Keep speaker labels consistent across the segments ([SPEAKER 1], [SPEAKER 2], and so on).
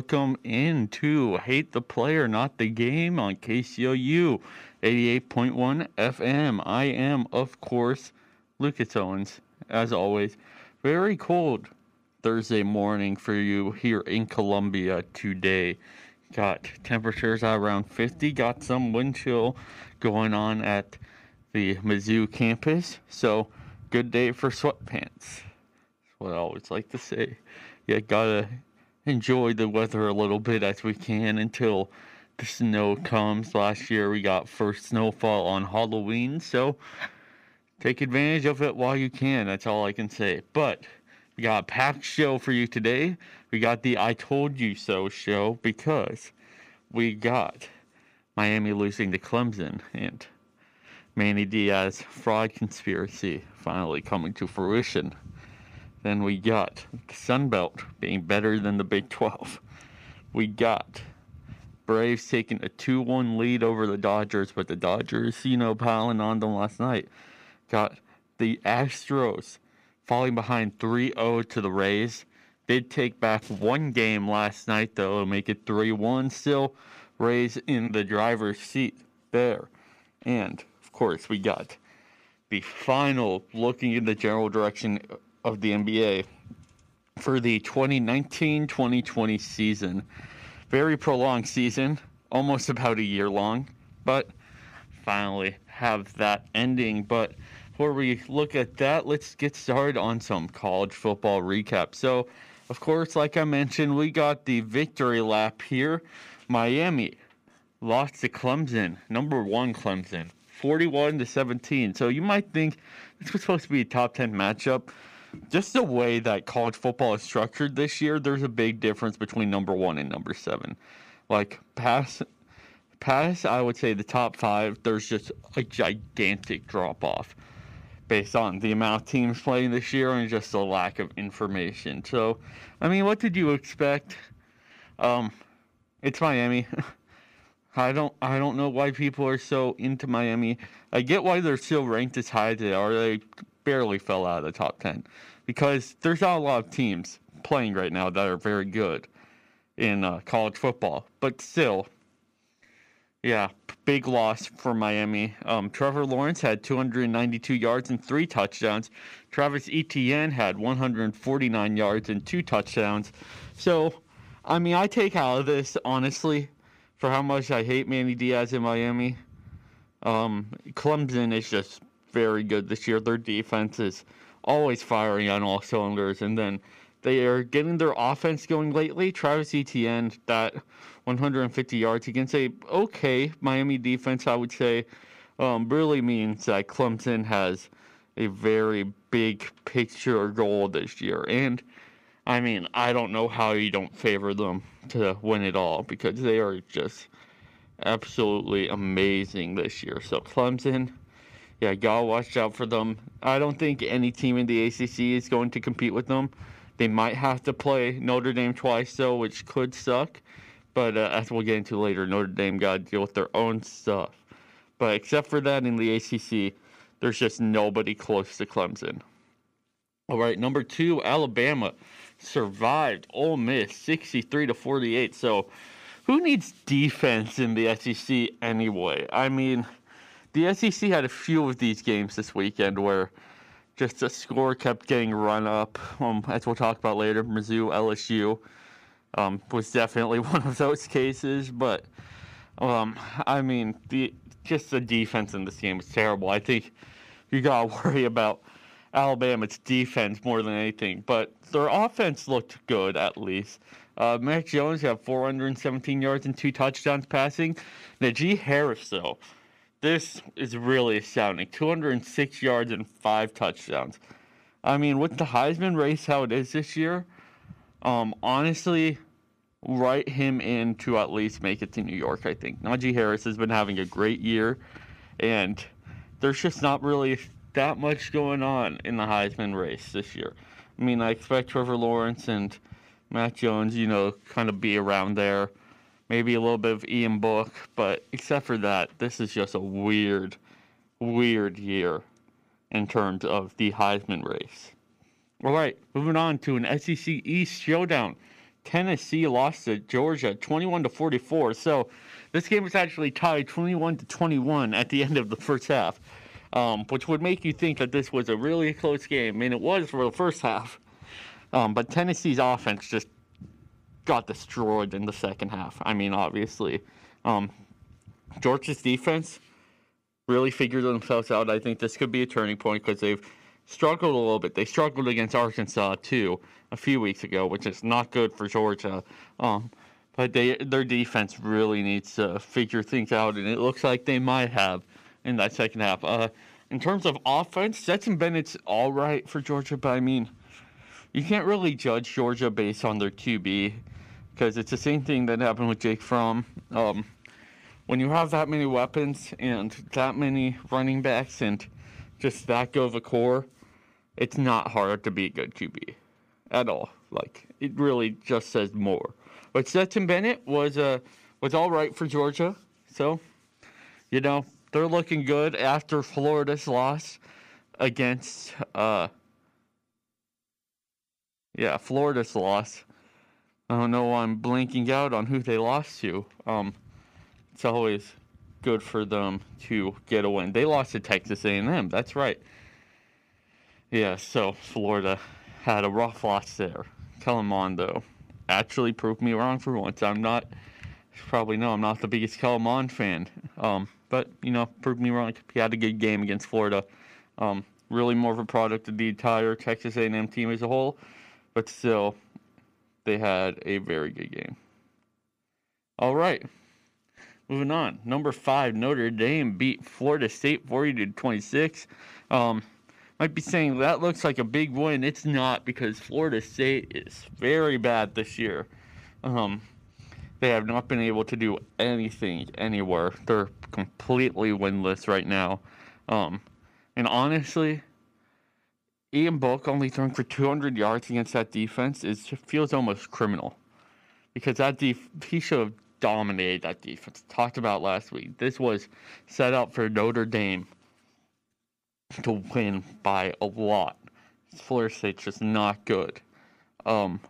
[SPEAKER 1] Welcome into Hate the Player, Not the Game on KCOU 88.1 FM. I am, of course, Lucas Owens, as always. Very cold Thursday morning for you here in Columbia today. Got temperatures around 50, got some wind chill going on at the Mizzou campus. So, good day for sweatpants. That's what I always like to say yeah, gotta enjoy the weather a little bit as we can until the snow comes. Last year we got first snowfall on Halloween, so take advantage of it while you can. That's all I can say. But we got a packed show for you today. We got the I Told You So show because we got Miami losing to Clemson and Manny Diaz fraud conspiracy finally coming to fruition. Then we got the Sun Belt being better than the Big 12. We got Braves taking a 2 1 lead over the Dodgers, but the Dodgers, you know, piling on them last night. Got the Astros falling behind 3 0 to the Rays. Did take back one game last night, though, to make it 3 1. Still, Rays in the driver's seat there. And, of course, we got the final looking in the general direction of the NBA for the 2019 2020 season. Very prolonged season, almost about a year long, but finally have that ending. But before we look at that, let's get started on some college football recap. So, of course, like I mentioned, we got the victory lap here. Miami lost to Clemson, number one Clemson, 41 to 17. So you might think this was supposed to be a top 10 matchup just the way that college football is structured this year, there's a big difference between number one and number seven. Like pass, pass, I would say the top five. There's just a gigantic drop off based on the amount of teams playing this year and just the lack of information. So, I mean, what did you expect? Um, it's Miami. I don't I don't know why people are so into Miami. I get why they're still ranked as high as they are. They barely fell out of the top 10 because there's not a lot of teams playing right now that are very good in uh, college football. But still, yeah, big loss for Miami. Um, Trevor Lawrence had 292 yards and three touchdowns. Travis Etienne had 149 yards and two touchdowns. So, I mean, I take out of this, honestly, for how much I hate Manny Diaz in Miami. Um, Clemson is just very good this year. Their defense is always firing on all cylinders, and then they are getting their offense going lately. Travis Etienne, that 150 yards against a okay Miami defense, I would say, um, really means that Clemson has a very big picture goal this year. And I mean, I don't know how you don't favor them to win it all because they are just absolutely amazing this year. So Clemson yeah, gotta watch out for them. I don't think any team in the ACC is going to compete with them. They might have to play Notre Dame twice, though, which could suck. But uh, as we'll get into later, Notre Dame got to deal with their own stuff. But except for that, in the ACC, there's just nobody close to Clemson. All right, number two, Alabama survived Ole Miss 63 to 48. So, who needs defense in the SEC anyway? I mean the SEC had a few of these games this weekend where just the score kept getting run up. Um, as we'll talk about later, Mizzou, LSU um, was definitely one of those cases. But um, I mean, the just the defense in this game is terrible. I think you gotta worry about Alabama's defense more than anything. But their offense looked good at least. Uh, Jones had 417 yards and two touchdowns passing. Najee Harris though this is really astounding. 206 yards and five touchdowns. I mean, with the Heisman race how it is this year, um, honestly, write him in to at least make it to New York. I think Najee Harris has been having a great year, and there's just not really that much going on in the Heisman race this year. I mean, I expect Trevor Lawrence and Mac Jones, you know, kind of be around there maybe a little bit of Ian Book, but except for that, this is just a weird, weird year in terms of the Heisman race. All right, moving on to an SEC East showdown. Tennessee lost to Georgia 21 to 44. So this game was actually tied 21 to 21 at the end of the first half, um, which would make you think that this was a really close game. I mean, it was for the first half, um, but Tennessee's offense just got destroyed in the second half. I mean, obviously, um, Georgia's defense really figured themselves out. I think this could be a turning point because they've struggled a little bit. They struggled against Arkansas too a few weeks ago, which is not good for Georgia. Um, but they their defense really needs to figure things out, and it looks like they might have in that second half. Uh, in terms of offense, Stetson Bennett's all right for Georgia, but I mean, you can't really judge Georgia based on their QB because it's the same thing that happened with Jake Fromm. Um, when you have that many weapons and that many running backs and just that go of a core, it's not hard to be a good QB at all. Like it really just says more. But Stetson Bennett was uh, was all right for Georgia, so you know they're looking good after Florida's loss against uh, yeah Florida's loss. I don't know why I'm blanking out on who they lost to. Um, it's always good for them to get a win. They lost to Texas A&M. That's right. Yeah, so Florida had a rough loss there. Though, actually proved me wrong for once. I'm not, probably no, I'm not the biggest Mond fan. Um, but, you know, proved me wrong. He had a good game against Florida. Um, really more of a product of the entire Texas A&M team as a whole. But still, they had a very good game. All right. Moving on. Number five, Notre Dame beat Florida State 40 to 26. Um, might be saying that looks like a big win. It's not because Florida State is very bad this year. Um, they have not been able to do anything anywhere. They're completely winless right now. Um, and honestly, Ian Book only throwing for 200 yards against that defense is feels almost criminal because that def- he should have dominated that defense. Talked about last week. This was set up for Notre Dame to win by a lot. Florida State's just not good. Um,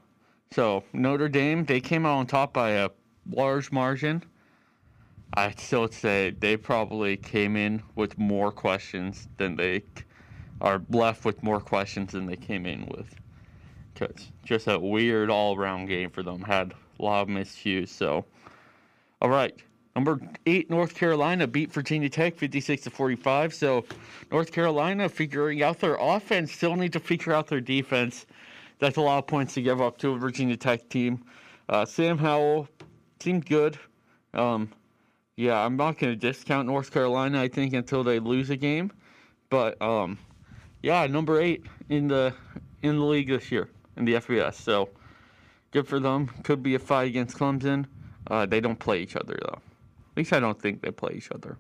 [SPEAKER 1] so Notre Dame, they came out on top by a large margin. I still say they probably came in with more questions than they are left with more questions than they came in with. Because just a weird all around game for them. Had a lot of miscues. So all right. Number eight, North Carolina beat Virginia Tech 56 to 45. So North Carolina figuring out their offense, still need to figure out their defense. That's a lot of points to give up to a Virginia Tech team. Uh, Sam Howell seemed good. Um, yeah, I'm not going to discount North Carolina. I think until they lose a game, but um, yeah, number eight in the in the league this year in the FBS. So good for them. Could be a fight against Clemson. Uh, they don't play each other though. At least I don't think they play each other.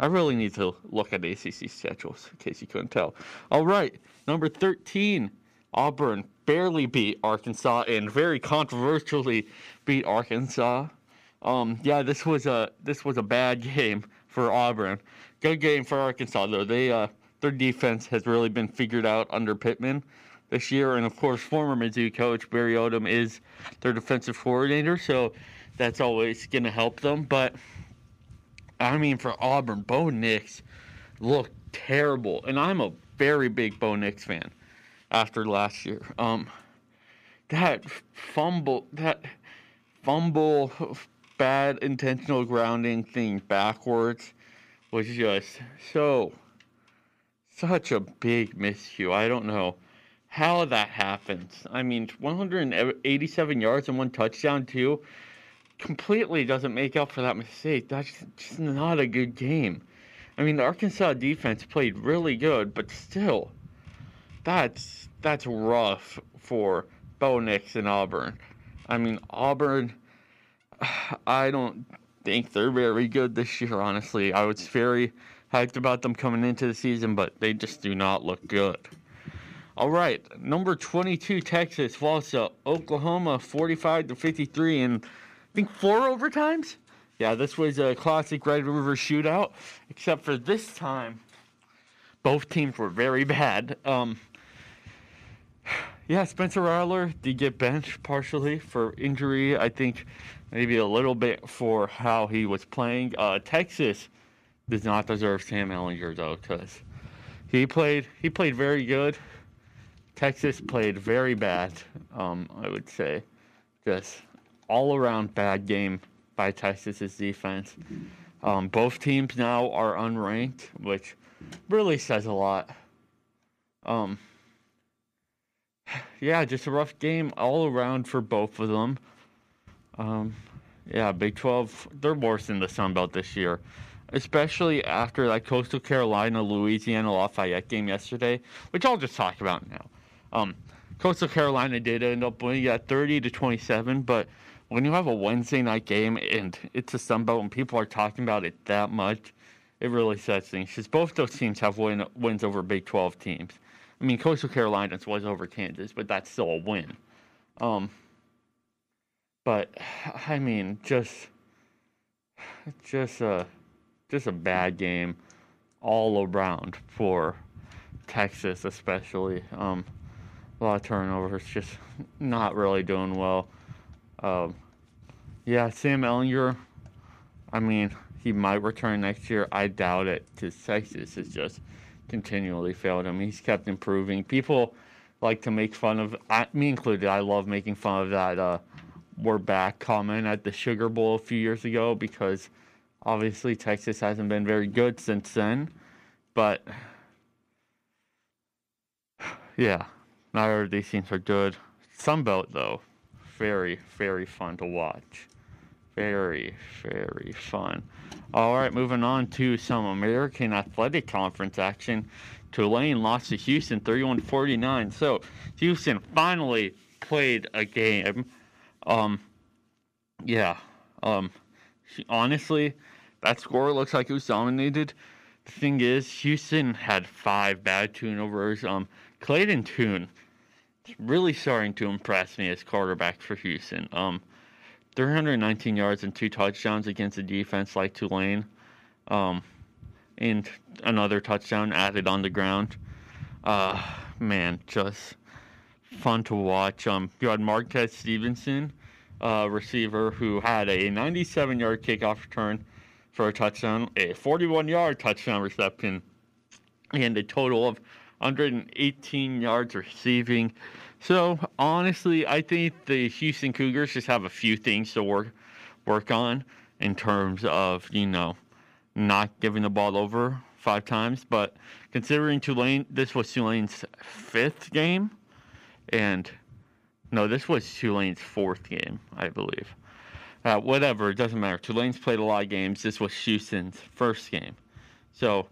[SPEAKER 1] I really need to look at the ACC schedules in case you couldn't tell. All right, number 13, Auburn barely beat Arkansas and very controversially beat Arkansas. Um, yeah, this was a this was a bad game for Auburn. Good game for Arkansas though. They uh, their defense has really been figured out under Pittman this year, and of course, former Mizzou coach Barry Odom is their defensive coordinator. So that's always going to help them. But I mean, for Auburn, Bo Nix looked terrible, and I'm a very big Bo Nix fan after last year. Um, that fumble, that fumble, bad intentional grounding thing backwards was just so such a big miscue. I don't know how that happens. I mean, 187 yards and one touchdown too completely doesn't make up for that mistake. That's just not a good game. I mean, the Arkansas defense played really good, but still, that's that's rough for Bo Nix and Auburn. I mean, Auburn, I don't think they're very good this year, honestly. I was very hyped about them coming into the season, but they just do not look good. All right, number 22 Texas falls to Oklahoma 45 to 53 and I think four overtimes. Yeah, this was a classic Red River shootout, except for this time, both teams were very bad. Um, yeah, Spencer Rattler did get benched partially for injury. I think maybe a little bit for how he was playing. Uh, Texas does not deserve Sam Ehlinger though, because he played he played very good. Texas played very bad. Um, I would say, just all around bad game by Texas's defense. Um, both teams now are unranked, which really says a lot. Um, yeah, just a rough game all around for both of them. Um, yeah, Big 12, they're worse than the Sun Belt this year, especially after that Coastal Carolina Louisiana Lafayette game yesterday, which I'll just talk about now. Um, Coastal Carolina did end up winning at 30 to 27, but when you have a Wednesday night game and it's a Sun Belt and people are talking about it that much, it really sets things. Because both those teams have win, wins over Big 12 teams. I mean, Coastal Carolina's was over Kansas, but that's still a win. Um, but I mean, just just a just a bad game all around for Texas, especially. Um, a lot of turnovers, just not really doing well. Um, yeah, Sam Ehlinger. I mean, he might return next year. I doubt it because Texas has just continually failed him. He's kept improving. People like to make fun of I, me included. I love making fun of that. Uh, we're back comment at the Sugar Bowl a few years ago because obviously Texas hasn't been very good since then. But yeah, neither of these teams are good. Sunbelt though, very very fun to watch. Very, very fun. All right, moving on to some American Athletic Conference action. Tulane lost to Houston 31 49. So, Houston finally played a game. Um, yeah. Um, honestly, that score looks like it was dominated. The thing is, Houston had five bad turnovers. Um, Clayton Tune really starting to impress me as quarterback for Houston. Um, 319 yards and two touchdowns against a defense like Tulane, um, and another touchdown added on the ground. Uh, man, just fun to watch. Um, you had Marquez Stevenson, uh, receiver, who had a 97-yard kickoff return for a touchdown, a 41-yard touchdown reception, and a total of 118 yards receiving. So honestly, I think the Houston Cougars just have a few things to work work on in terms of you know not giving the ball over five times. But considering Tulane, this was Tulane's fifth game, and no, this was Tulane's fourth game, I believe. Uh, whatever, it doesn't matter. Tulane's played a lot of games. This was Houston's first game, so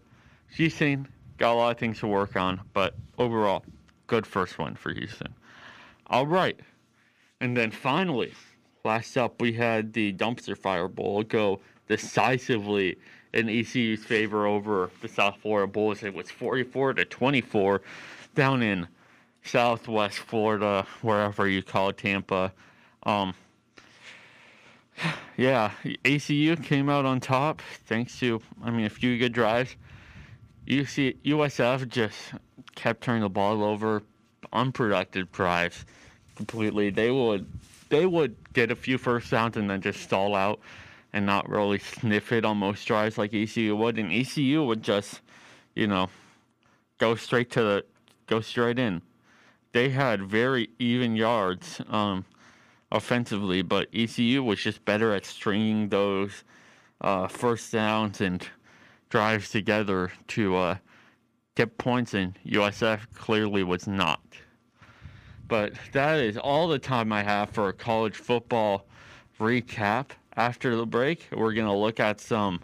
[SPEAKER 1] Houston got a lot of things to work on. But overall, good first one for Houston. All right. And then finally, last up, we had the Dumpster Fire Bowl go decisively in ECU's favor over the South Florida Bulls. It was 44 to 24 down in Southwest Florida, wherever you call it, Tampa. Um, yeah, ECU came out on top thanks to, I mean, a few good drives. UC, USF just kept turning the ball over, unproductive drives completely. They would they would get a few first downs and then just stall out and not really sniff it on most drives like ECU would. And ECU would just, you know, go straight to the go straight in. They had very even yards um, offensively, but ECU was just better at stringing those uh, first downs and drives together to uh, get points. And USF clearly was not. But that is all the time I have for a college football recap. After the break, we're going to look at some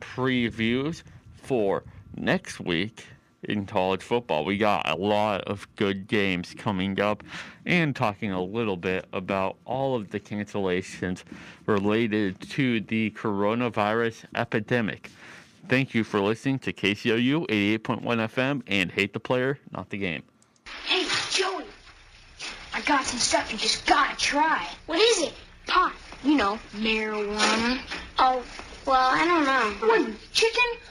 [SPEAKER 1] previews for next week in college football. We got a lot of good games coming up and talking a little bit about all of the cancellations related to the coronavirus epidemic. Thank you for listening to KCOU 88.1 FM and Hate the Player, Not the Game.
[SPEAKER 2] Hey, Joey. I got some stuff you just gotta try. What is it? Pot. You know, marijuana. Oh, well, I don't know. What, chicken?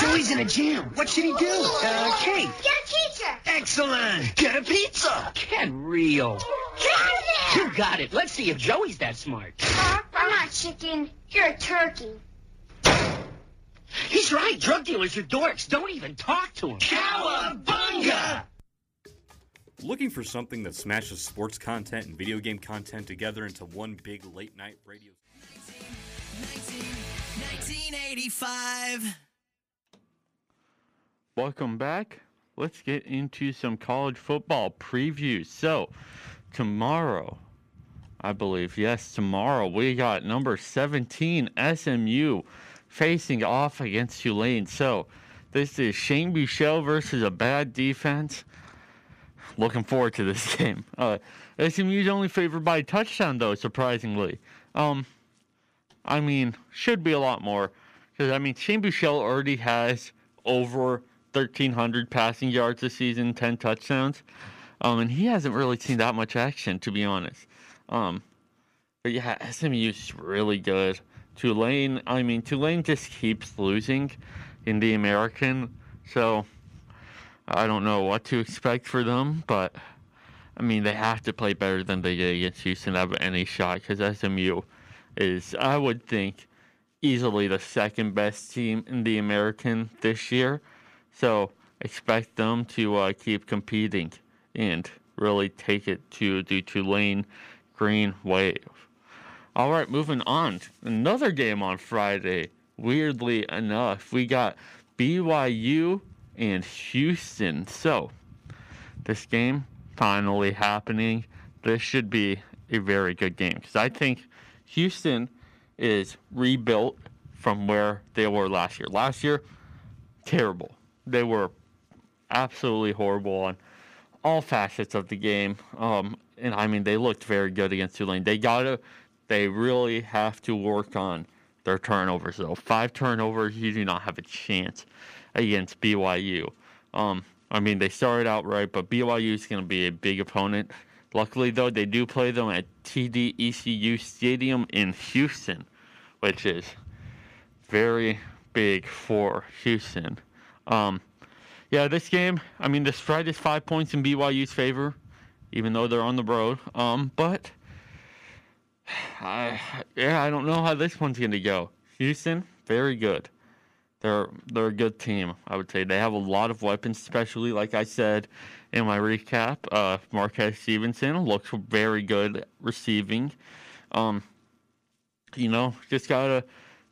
[SPEAKER 3] Joey's in a jam. What should he do? Uh, Kate.
[SPEAKER 2] Get a teacher.
[SPEAKER 3] Excellent. Get a pizza.
[SPEAKER 4] Get real.
[SPEAKER 2] Got
[SPEAKER 4] You got it. Let's see if Joey's that smart.
[SPEAKER 2] I'm not chicken. You're a turkey.
[SPEAKER 4] He's right. Drug dealers are dorks. Don't even talk to him.
[SPEAKER 3] Cowabunga!
[SPEAKER 5] Looking for something that smashes sports content and video game content together into one big late night radio?
[SPEAKER 6] 1985.
[SPEAKER 1] Welcome back. Let's get into some college football previews. So, tomorrow, I believe, yes, tomorrow, we got number 17 SMU facing off against Tulane. So, this is Shane Buechele versus a bad defense. Looking forward to this game. Uh, SMU's only favored by a touchdown, though, surprisingly. Um, I mean, should be a lot more. Because, I mean, Shane Buechele already has over 1,300 passing yards this season, 10 touchdowns. Um, and he hasn't really seen that much action, to be honest. Um, but yeah, SMU's really good. Tulane, I mean, Tulane just keeps losing in the American. So I don't know what to expect for them, but I mean, they have to play better than they did against Houston to have any shot because SMU is, I would think, easily the second best team in the American this year. So expect them to uh, keep competing and really take it to the Tulane Green Wave. All right, moving on. Another game on Friday. Weirdly enough, we got BYU and Houston. So, this game finally happening. This should be a very good game because I think Houston is rebuilt from where they were last year. Last year, terrible. They were absolutely horrible on all facets of the game. Um, and I mean, they looked very good against Tulane. They gotta, they really have to work on their turnovers. Though five turnovers, you do not have a chance against BYU. Um, I mean, they started out right, but BYU is going to be a big opponent. Luckily, though, they do play them at TD-ECU Stadium in Houston, which is very big for Houston. Um, yeah, this game, I mean, the spread is five points in BYU's favor, even though they're on the road. Um, but I, yeah, I don't know how this one's going to go. Houston, very good. They're they're a good team, I would say. They have a lot of weapons, especially like I said in my recap. Uh, Marquez Stevenson looks very good receiving. Um, you know, just gotta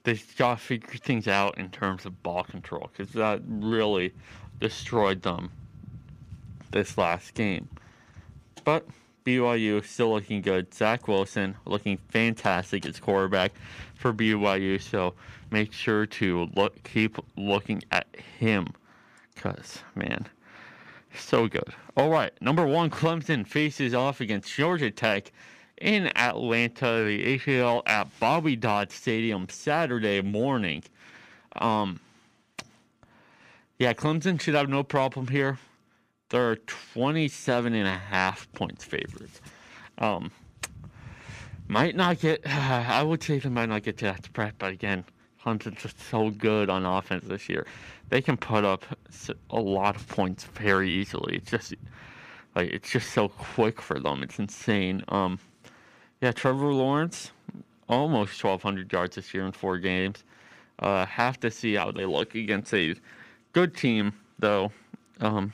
[SPEAKER 1] they gotta figure things out in terms of ball control because that really destroyed them this last game. But BYU is still looking good. Zach Wilson looking fantastic as quarterback for BYU. So make sure to look, keep looking at him, cause man, so good. All right, number one, Clemson faces off against Georgia Tech in Atlanta, the ACL at Bobby Dodd Stadium Saturday morning. Um, yeah, Clemson should have no problem here. They're 27 and a half points favorites. Um, might not get, I would say they might not get to that spread, but again, Clemson's just so good on offense this year. They can put up a lot of points very easily. It's just, like, it's just so quick for them. It's insane. Um, yeah, Trevor Lawrence, almost 1,200 yards this year in four games. Uh, have to see how they look against a good team, though. Um,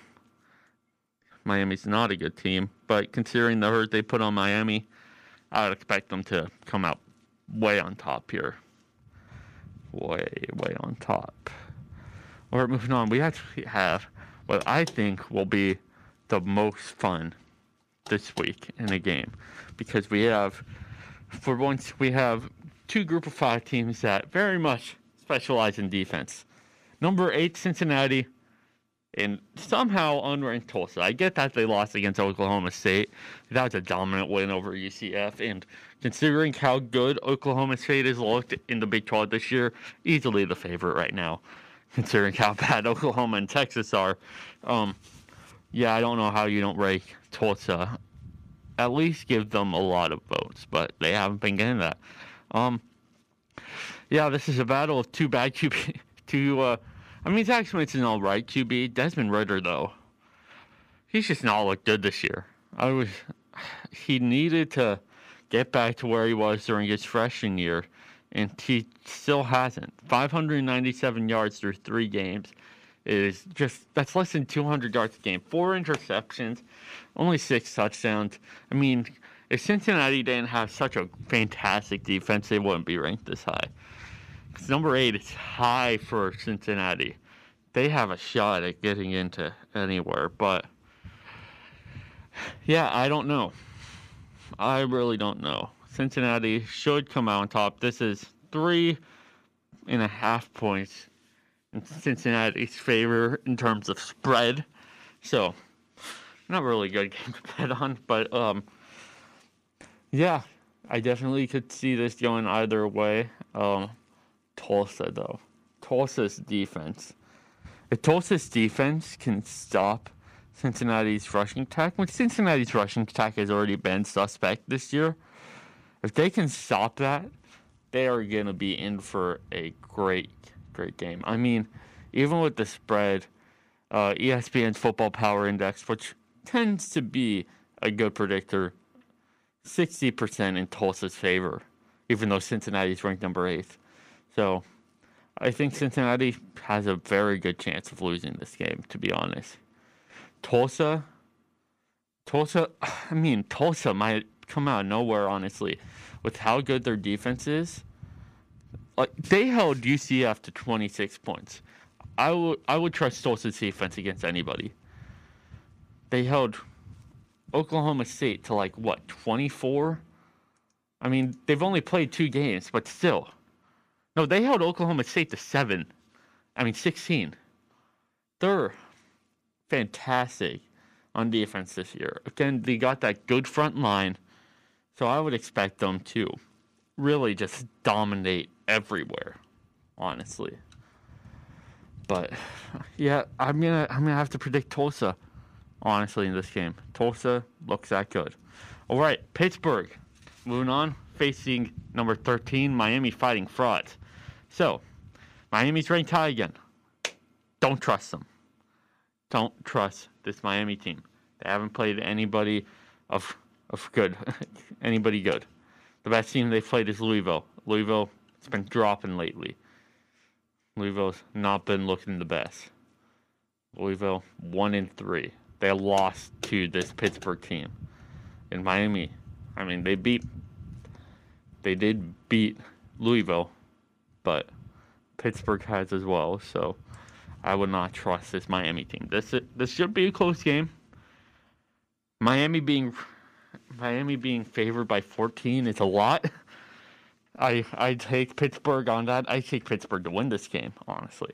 [SPEAKER 1] Miami's not a good team, but considering the hurt they put on Miami, I would expect them to come out way on top here. Way, way on top. All right, moving on. We actually have what I think will be the most fun this week in a game because we have, for once, we have two group of five teams that very much specialize in defense. Number eight, Cincinnati, and somehow unranked Tulsa. I get that they lost against Oklahoma State. That was a dominant win over UCF. And considering how good Oklahoma State has looked in the Big 12 this year, easily the favorite right now, considering how bad Oklahoma and Texas are. Um, yeah, I don't know how you don't rank Tulsa. At least give them a lot of votes, but they haven't been getting that. Um, yeah, this is a battle of two bad QB, two uh, I mean, Zach Smith's an all right QB. Desmond Ridder, though, he's just not looked good this year. I was he needed to get back to where he was during his freshman year, and he still hasn't. 597 yards through three games is just that's less than 200 yards a game. Four interceptions, only six touchdowns. I mean, if Cincinnati didn't have such a fantastic defense, they wouldn't be ranked this high. 'Cause number eight is high for Cincinnati. They have a shot at getting into anywhere, but yeah, I don't know. I really don't know. Cincinnati should come out on top. This is three and a half points in Cincinnati's favor in terms of spread. So, not really a good game to bet on, but um, yeah, I definitely could see this going either way. Um, Tulsa though, Tulsa's defense. If Tulsa's defense can stop Cincinnati's rushing attack, which Cincinnati's rushing attack has already been suspect this year, if they can stop that, they are going to be in for a great, great game. I mean, even with the spread, uh, ESPN's Football Power Index, which tends to be a good predictor, 60% in Tulsa's favor, even though Cincinnati's ranked number eighth. So I think Cincinnati has a very good chance of losing this game, to be honest. Tulsa, Tulsa, I mean, Tulsa might come out of nowhere, honestly, with how good their defense is. Like they held UCF to 26 points. I would I would trust Tulsa's defense against anybody. They held Oklahoma State to like what 24. I mean, they've only played two games, but still. No, they held Oklahoma State to seven. I mean, 16. They're fantastic on defense this year. Again, they got that good front line, so I would expect them to really just dominate everywhere, honestly. But yeah, I'm gonna I'm gonna have to predict Tulsa, honestly, in this game. Tulsa looks that good. All right, Pittsburgh, moving on, facing number 13, Miami Fighting Frauds. So, Miami's ranked high again. Don't trust them. Don't trust this Miami team. They haven't played anybody of of good, anybody good. The best team they've played is Louisville. Louisville it's been dropping lately. Louisville's not been looking the best. Louisville one in three. They lost to this Pittsburgh team. In Miami, I mean they beat. They did beat Louisville, but Pittsburgh has as well. So I would not trust this Miami team. This this should be a close game. Miami being Miami being favored by 14 is a lot. I I take Pittsburgh on that. I take Pittsburgh to win this game, honestly.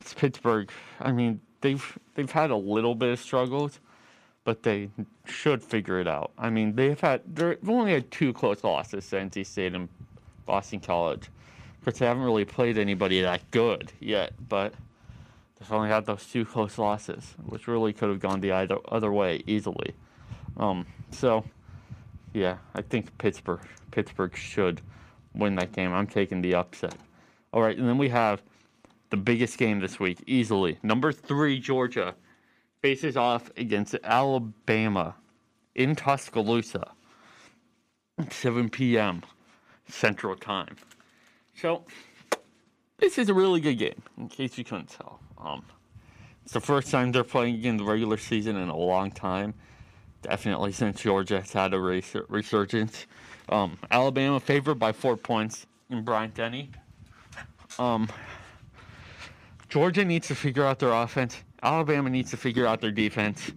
[SPEAKER 1] It's Pittsburgh. I mean, they've they've had a little bit of struggles, but they should figure it out. I mean, they've had they've only had two close losses to NC State and Boston College, but they haven't really played anybody that good yet. But they've only had those two close losses, which really could have gone the either other way easily. Um, so, yeah, I think Pittsburgh Pittsburgh should win that game. I'm taking the upset. All right, and then we have the biggest game this week, easily. Number three, Georgia faces off against Alabama in Tuscaloosa, 7 p.m. Central Time. So, this is a really good game, in case you couldn't tell. Um, it's the first time they're playing in the regular season in a long time. Definitely since Georgia has had a resur- resurgence. Um, Alabama favored by four points in Bryant Denny. Um, Georgia needs to figure out their offense. Alabama needs to figure out their defense.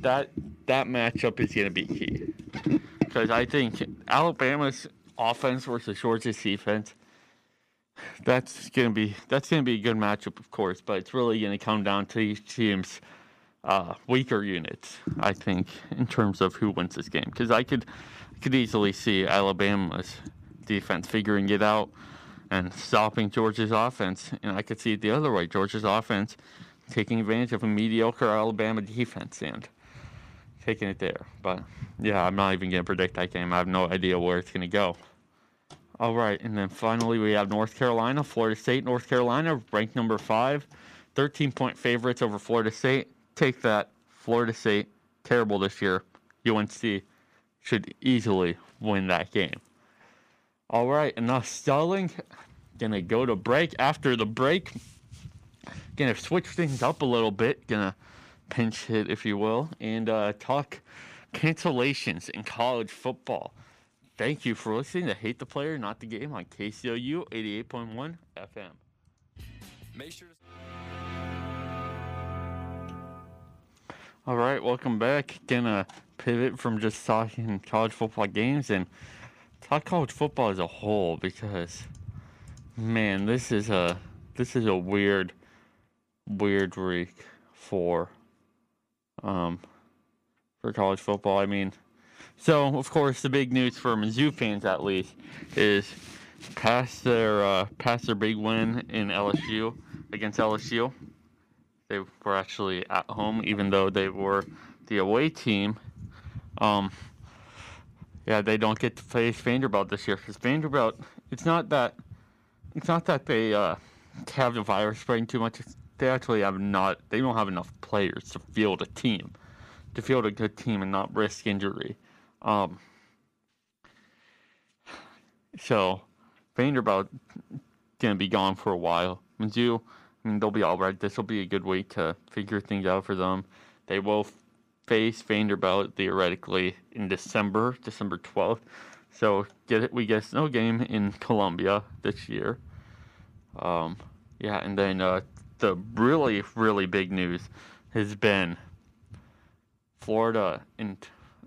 [SPEAKER 1] That that matchup is going to be key because I think Alabama's offense versus Georgia's defense. That's gonna be that's gonna be a good matchup, of course, but it's really gonna come down to each team's uh, weaker units. I think in terms of who wins this game, because I could I could easily see Alabama's defense figuring it out and stopping Georgia's offense, and I could see it the other way. Georgia's offense taking advantage of a mediocre Alabama defense and taking it there. But yeah, I'm not even gonna predict that game. I have no idea where it's gonna go. All right, and then finally we have North Carolina, Florida State. North Carolina ranked number five, 13 point favorites over Florida State. Take that. Florida State, terrible this year. UNC should easily win that game. All right, enough stalling. Gonna go to break. After the break, gonna switch things up a little bit. Gonna pinch hit, if you will, and uh, talk cancellations in college football. Thank you for listening to Hate the Player, Not the Game on KCOU 88.1 FM.
[SPEAKER 6] Make sure to.
[SPEAKER 1] All right, welcome back. Gonna pivot from just talking college football games and talk college football as a whole because, man, this is a this is a weird, weird week for, um, for college football. I mean, so of course the big news for Mizzou fans at least is past their uh, past their big win in LSU against LSU. They were actually at home, even though they were the away team. Um, yeah, they don't get to face Vanderbilt this year because Vanderbilt. It's not that. It's not that they uh, have the virus spreading too much. They actually have not. They don't have enough players to field a team, to field a good team and not risk injury. Um, so Vanderbilt gonna be gone for a while. Mizzou, They'll be all right. This will be a good week to figure things out for them. They will face Vanderbilt theoretically in December, December twelfth. So get it. We get a snow game in Columbia this year. Um, yeah, and then uh, the really, really big news has been Florida and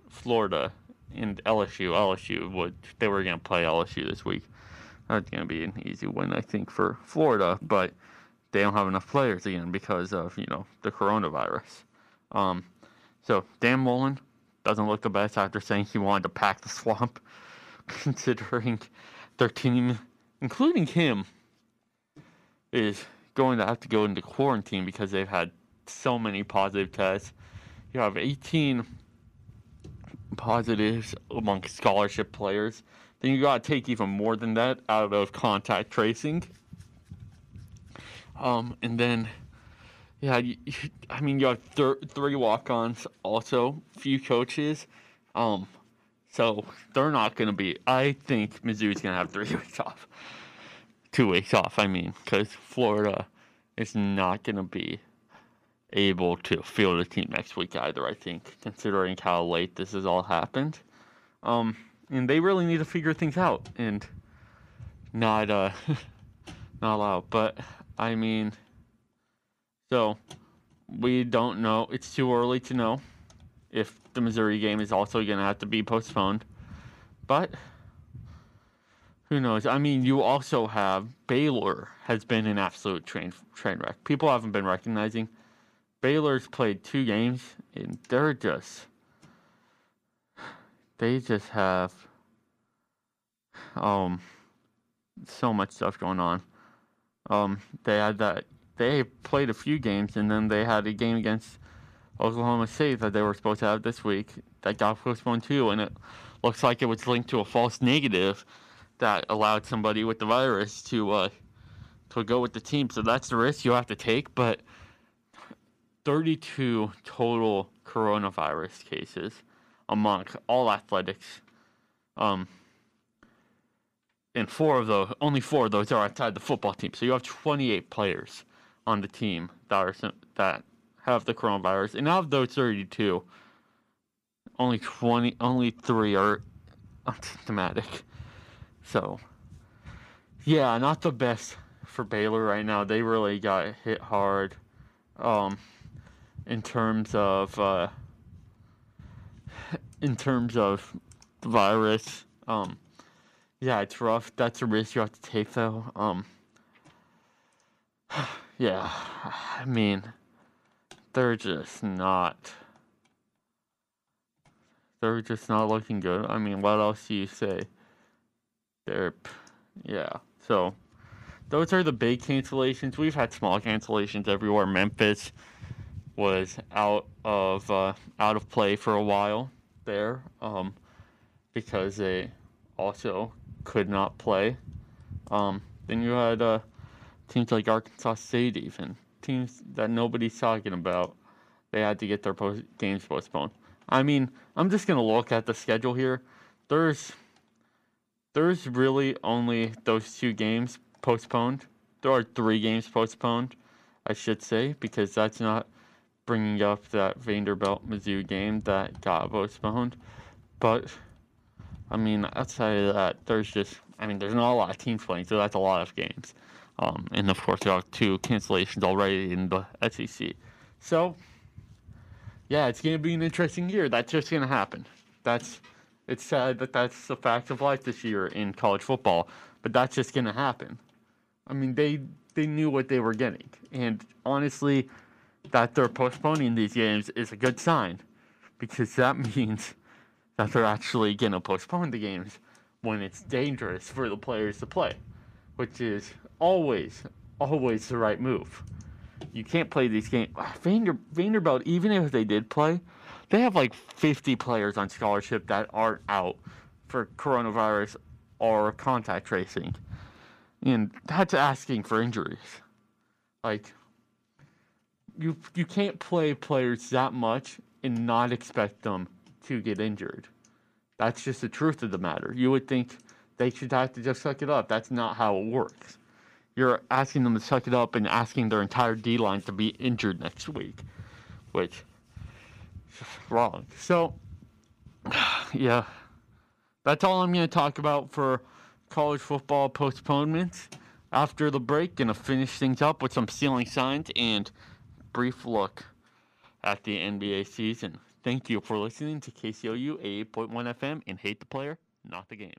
[SPEAKER 1] Florida and LSU. LSU would they were going to play LSU this week. That's going to be an easy win, I think, for Florida, but they don't have enough players again because of you know the coronavirus. Um, so Dan Mullen doesn't look the best after saying he wanted to pack the swamp, considering their team, including him, is going to have to go into quarantine because they've had so many positive tests. You have 18 positives among scholarship players. Then you got to take even more than that out of contact tracing. Um, and then, yeah, you, I mean, you have thir- three walk-ons, also few coaches. Um, so they're not going to be. I think Mizzou's going to have three weeks off, two weeks off. I mean, because Florida is not going to be able to field a team next week either. I think, considering how late this has all happened, um, and they really need to figure things out and not uh not allow. But I mean, so we don't know. It's too early to know if the Missouri game is also going to have to be postponed. But who knows? I mean, you also have Baylor has been an absolute train train wreck. People haven't been recognizing Baylor's played two games and they're just they just have um so much stuff going on. Um, they had that they played a few games and then they had a game against Oklahoma State that they were supposed to have this week that got postponed too, and it looks like it was linked to a false negative that allowed somebody with the virus to uh, to go with the team. So that's the risk you have to take. But 32 total coronavirus cases among all athletics. Um, and four of those, only four of those are outside the football team. So you have 28 players on the team that are that have the coronavirus, and out of those 32, only 20, only three are asymptomatic. So, yeah, not the best for Baylor right now. They really got hit hard, um, in terms of uh, in terms of the virus. Um, yeah, it's rough. That's a risk you have to take, though. Um, yeah, I mean, they're just not. They're just not looking good. I mean, what else do you say? They're, yeah. So, those are the big cancellations. We've had small cancellations everywhere. Memphis was out of uh, out of play for a while there, um, because they also could not play. Um, then you had uh, teams like Arkansas State, even teams that nobody's talking about, they had to get their post- games postponed. I mean, I'm just gonna look at the schedule here. There's there's really only those two games postponed. There are three games postponed, I should say, because that's not bringing up that Vanderbilt Mizzou game that got postponed. But I mean, outside of that, there's just I mean, there's not a lot of teams playing, so that's a lot of games. Um, and of course, there are two cancellations already in the SEC. So yeah, it's going to be an interesting year. That's just going to happen. That's it's sad that that's the fact of life this year in college football, but that's just going to happen. I mean, they they knew what they were getting, and honestly, that they're postponing these games is a good sign, because that means that they're actually going to postpone the games when it's dangerous for the players to play, which is always always the right move you can't play these games. Ah, Vander, Vanderbilt, even if they did play, they have like 50 players on scholarship that aren't out for coronavirus or contact tracing. And that's asking for injuries. Like, you, you can't play players that much and not expect them to get injured. That's just the truth of the matter. You would think they should have to just suck it up. That's not how it works you're asking them to suck it up and asking their entire D line to be injured next week, which is wrong. So, yeah, that's all I'm going to talk about for college football postponements. After the break, going to finish things up with some ceiling signs and brief look at the NBA season. Thank you for listening to KCOU 88.1 FM and Hate the Player, Not the Game.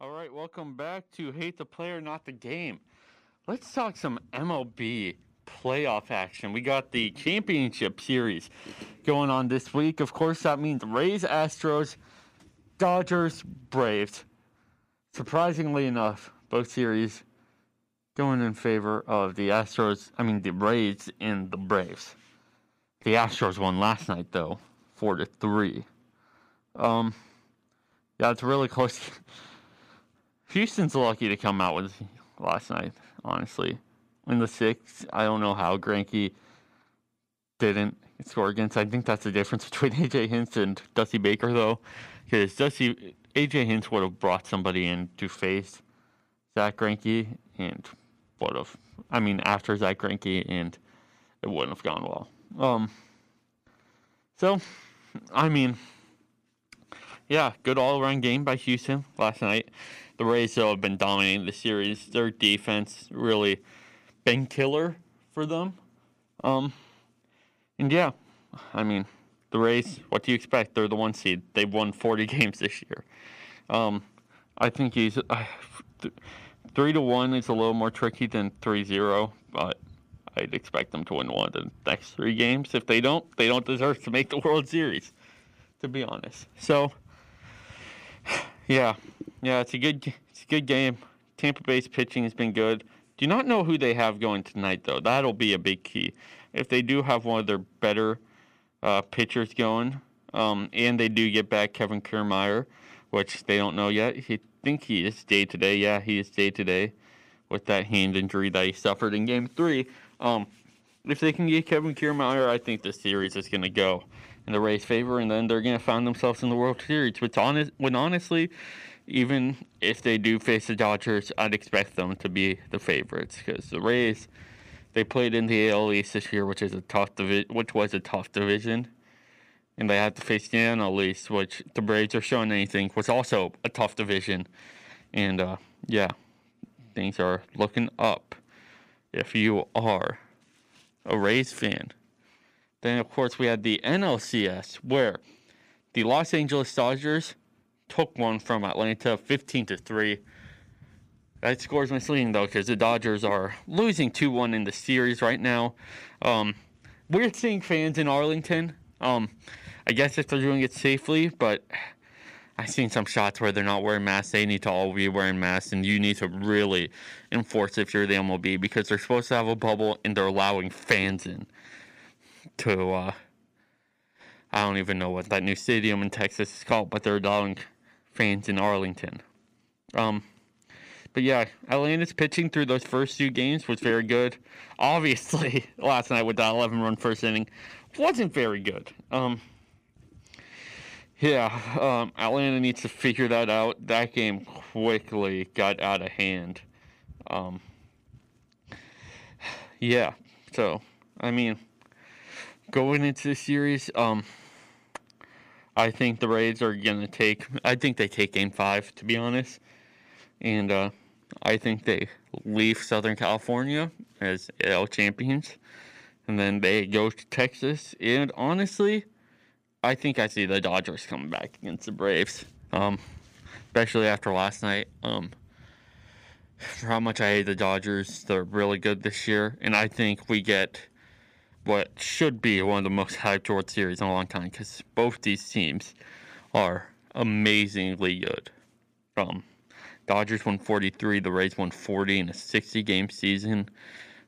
[SPEAKER 1] All right, welcome back to Hate the Player, Not the Game. Let's talk some MLB playoff action. We got the championship series going on this week. Of course, that means Rays, Astros, Dodgers, Braves. Surprisingly enough, both series going in favor of the Astros, I mean the Rays and the Braves. The Astros won last night though, 4 to 3. Um yeah, it's really close. Houston's lucky to come out with last night, honestly. In the sixth, I don't know how Greinke didn't score against. I think that's the difference between AJ Hinch and Dusty Baker, though, because Dusty AJ Hinch would have brought somebody in to face Zach Greinke, and would have. I mean, after Zach Greinke, and it wouldn't have gone well. Um. So, I mean, yeah, good all-around game by Houston last night. The Rays though have been dominating the series. Their defense really been killer for them. Um, and yeah, I mean, the Rays. What do you expect? They're the one seed. They've won 40 games this year. Um, I think he's uh, th- three to one is a little more tricky than 3-0, but I'd expect them to win one of the next three games. If they don't, they don't deserve to make the World Series. To be honest, so yeah, yeah, it's a good, it's a good game. Tampa Bay's pitching has been good. Do not know who they have going tonight though. That'll be a big key. If they do have one of their better uh, pitchers going, um, and they do get back Kevin Kiermaier, which they don't know yet. He think he is day to day. Yeah, he is day to day with that hand injury that he suffered in Game Three. Um, if they can get Kevin Kiermaier, I think the series is going to go in the Rays' favor, and then they're going to find themselves in the World Series. Which, honest, when honestly, even if they do face the Dodgers, I'd expect them to be the favorites because the Rays they played in the AL East this year, which is a tough divi- which was a tough division, and they had to face the NL East, which the Braves are showing anything was also a tough division, and uh, yeah, things are looking up. If you are a Rays fan, then of course we had the NLCS where the Los Angeles Dodgers took one from Atlanta 15 to 3. That score's is misleading though because the Dodgers are losing 2 1 in the series right now. Um, we're seeing fans in Arlington. Um, I guess if they're doing it safely, but I've seen some shots where they're not wearing masks. They need to all be wearing masks, and you need to really enforce if you're the MLB because they're supposed to have a bubble and they're allowing fans in to. Uh, I don't even know what that new stadium in Texas is called, but they're allowing fans in Arlington. Um, but yeah, Atlanta's pitching through those first two games was very good. Obviously, last night with that 11 run first inning wasn't very good. Um, yeah, um, Atlanta needs to figure that out. That game quickly got out of hand. Um, yeah, so I mean, going into the series, um, I think the Rays are gonna take. I think they take Game Five, to be honest, and uh, I think they leave Southern California as L champions, and then they go to Texas. And honestly, I think I see the Dodgers coming back against the Braves, um, especially after last night. Um, for how much I hate the Dodgers, they're really good this year, and I think we get what should be one of the most hyped World Series in a long time because both these teams are amazingly good. Um, Dodgers won 43, the Rays won 40 in a 60 game season.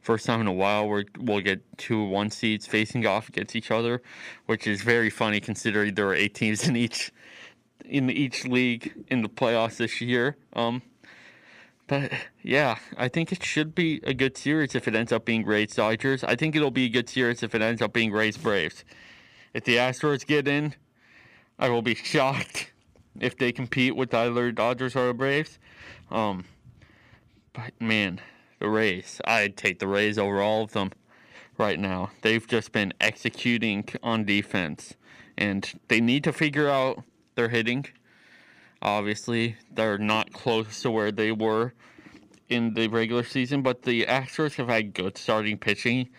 [SPEAKER 1] First time in a while where we'll get two one seeds facing off against each other, which is very funny considering there are eight teams in each in each league in the playoffs this year. Um, but yeah, I think it should be a good series if it ends up being Rays Dodgers. I think it'll be a good series if it ends up being Rays Braves. If the Astros get in, I will be shocked if they compete with either Dodgers or the Braves. Um, but man, the Rays, I'd take the Rays over all of them right now. They've just been executing on defense, and they need to figure out their hitting. Obviously, they're not close to where they were in the regular season, but the Astros have had good starting pitching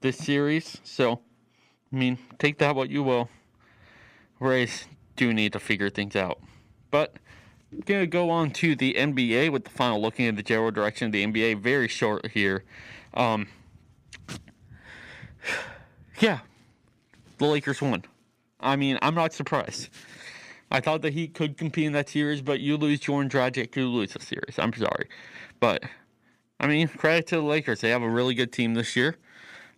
[SPEAKER 1] this series. So, I mean, take that what you will. Rays do need to figure things out. But gonna go on to the NBA with the final looking at the general direction of the NBA. Very short here. Um, yeah, the Lakers won. I mean, I'm not surprised. I thought that he could compete in that series, but you lose Goran Dragic, you lose the series. I'm sorry, but I mean, credit to the Lakers. They have a really good team this year.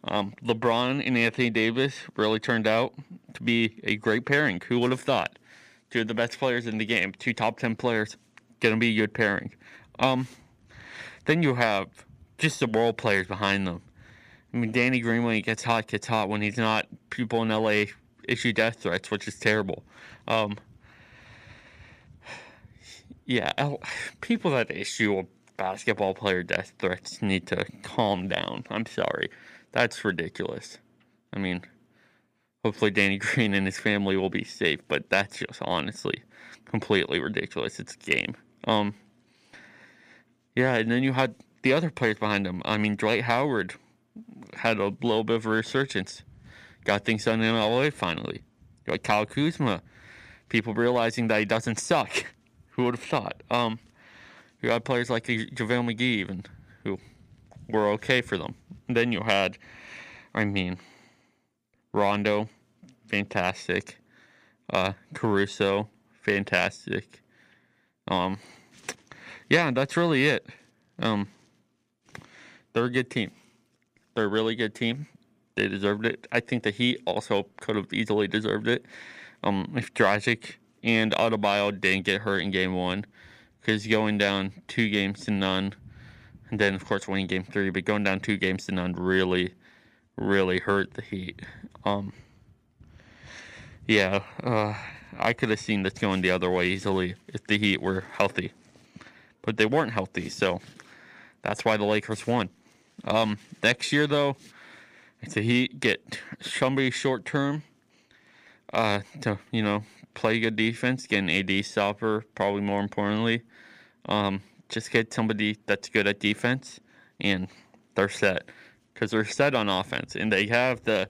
[SPEAKER 1] Um, LeBron and Anthony Davis really turned out to be a great pairing. Who would have thought? Two of the best players in the game, two top ten players, gonna be a good pairing. Um, then you have just the role players behind them. I mean, Danny Green when he gets hot, gets hot. When he's not, people in LA issue death threats, which is terrible. Um, yeah, people that issue a basketball player death threats need to calm down. I'm sorry. That's ridiculous. I mean, hopefully Danny Green and his family will be safe, but that's just honestly completely ridiculous. It's a game. Um Yeah, and then you had the other players behind him. I mean, Dwight Howard had a little bit of a resurgence. Got things done in LA finally. You had Kyle Kuzma. People realizing that he doesn't suck. Who would have thought? Um, you had players like JaVale McGee, even, who were okay for them. Then you had, I mean, Rondo, fantastic. Uh, Caruso, fantastic. Um, yeah, that's really it. Um, they're a good team. They're a really good team. They deserved it. I think the Heat also could have easily deserved it. Um, if Dragic and Adebayo didn't get hurt in game one because going down two games to none, and then of course winning game three, but going down two games to none really, really hurt the Heat. Um, yeah, uh, I could have seen this going the other way easily if the Heat were healthy, but they weren't healthy, so that's why the Lakers won. Um, next year though, if the Heat get somebody short term uh, to you know play good defense, get an AD stopper, probably more importantly. Um, just get somebody that's good at defense, and they're set because they're set on offense, and they have the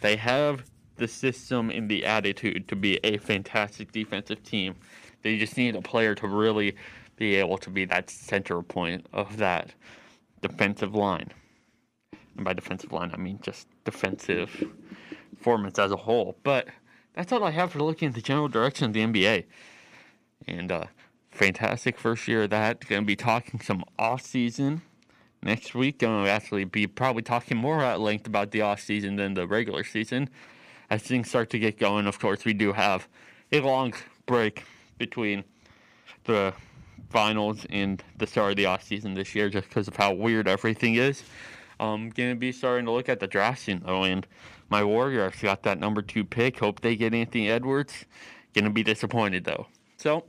[SPEAKER 1] they have the system and the attitude to be a fantastic defensive team. They just need a player to really be able to be that center point of that defensive line. And by defensive line, I mean just defensive performance as a whole. But that's all I have for looking at the general direction of the NBA. And uh, fantastic first year of that. Going to be talking some off season next week. Going to actually be probably talking more at length about the off season than the regular season. As things start to get going, of course, we do have a long break between the finals and the start of the off season this year, just because of how weird everything is. I'm gonna be starting to look at the draft soon though, and my Warriors got that number two pick. Hope they get Anthony Edwards. Gonna be disappointed though. So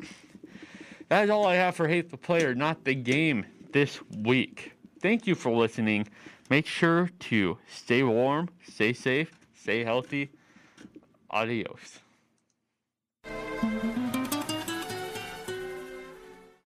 [SPEAKER 1] that is all I have for Hate the Player, not the game this week. Thank you for listening. Make sure to stay warm, stay safe, stay healthy. Adios.